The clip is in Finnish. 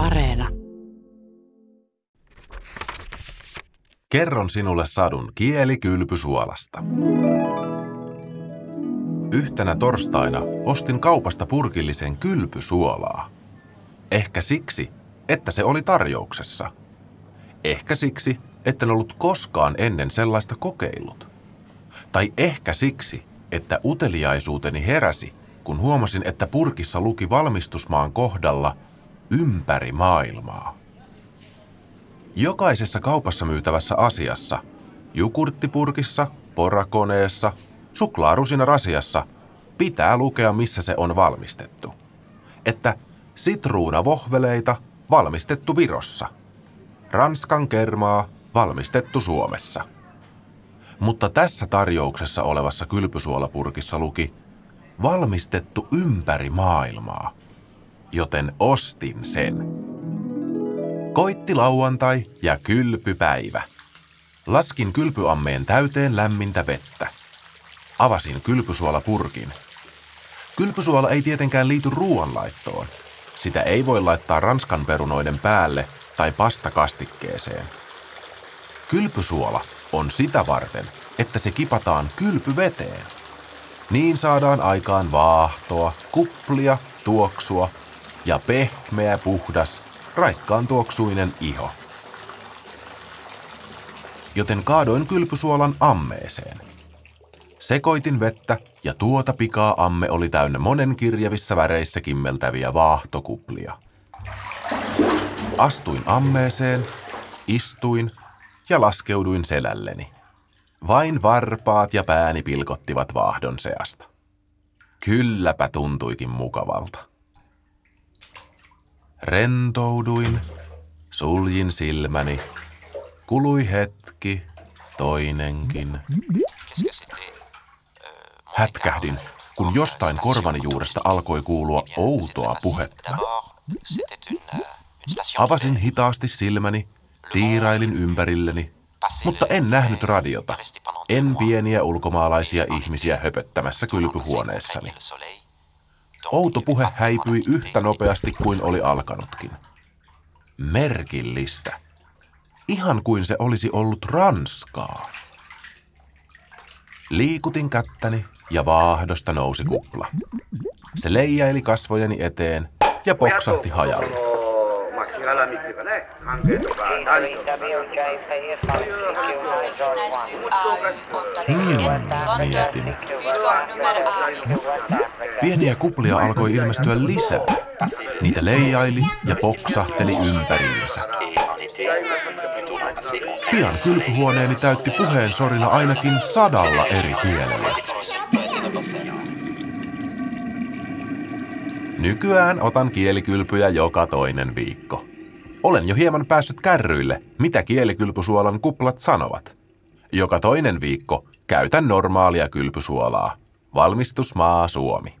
Areena. Kerron sinulle sadun kielikylpysuolasta. Yhtenä torstaina ostin kaupasta purkillisen kylpysuolaa. Ehkä siksi, että se oli tarjouksessa. Ehkä siksi, etten ollut koskaan ennen sellaista kokeillut. Tai ehkä siksi, että uteliaisuuteni heräsi, kun huomasin, että purkissa luki valmistusmaan kohdalla ympäri maailmaa. Jokaisessa kaupassa myytävässä asiassa, jukurttipurkissa, porakoneessa, suklaarusina rasiassa, pitää lukea, missä se on valmistettu. Että sitruunavohveleita valmistettu Virossa. Ranskan kermaa valmistettu Suomessa. Mutta tässä tarjouksessa olevassa kylpysuolapurkissa luki valmistettu ympäri maailmaa. Joten ostin sen. Koitti lauantai ja kylpypäivä. Laskin kylpyammeen täyteen lämmintä vettä. Avasin kylpysuolapurkin. Kylpysuola ei tietenkään liity ruoanlaittoon. Sitä ei voi laittaa ranskan perunoiden päälle tai pastakastikkeeseen. Kylpysuola on sitä varten, että se kipataan kylpyveteen. Niin saadaan aikaan vaahtoa, kuplia, tuoksua ja pehmeä, puhdas, raikkaan tuoksuinen iho. Joten kaadoin kylpysuolan ammeeseen. Sekoitin vettä ja tuota pikaa amme oli täynnä monen kirjavissa väreissä kimmeltäviä vaahtokuplia. Astuin ammeeseen, istuin ja laskeuduin selälleni. Vain varpaat ja pääni pilkottivat vaahdon seasta. Kylläpä tuntuikin mukavalta. Rentouduin, suljin silmäni, kului hetki, toinenkin. Hätkähdin, kun jostain korvani juuresta alkoi kuulua outoa puhetta. Avasin hitaasti silmäni, tiirailin ympärilleni, mutta en nähnyt radiota. En pieniä ulkomaalaisia ihmisiä höpöttämässä kylpyhuoneessani. Outo puhe häipyi yhtä nopeasti kuin oli alkanutkin. Merkillistä. Ihan kuin se olisi ollut ranskaa. Liikutin kättäni ja vaahdosta nousi kupla. Se leijaili kasvojeni eteen ja poksahti hajalle. Hmm, mietin. Pieniä kuplia alkoi ilmestyä lisää. Niitä leijaili ja poksahteli ympäriinsä. Pian kylpyhuoneeni täytti puheen sorina ainakin sadalla eri kielellä. Nykyään otan kielikylpyjä joka toinen viikko. Olen jo hieman päässyt kärryille, mitä kielikylpysuolan kuplat sanovat. Joka toinen viikko käytän normaalia kylpysuolaa. Valmistusmaa Suomi.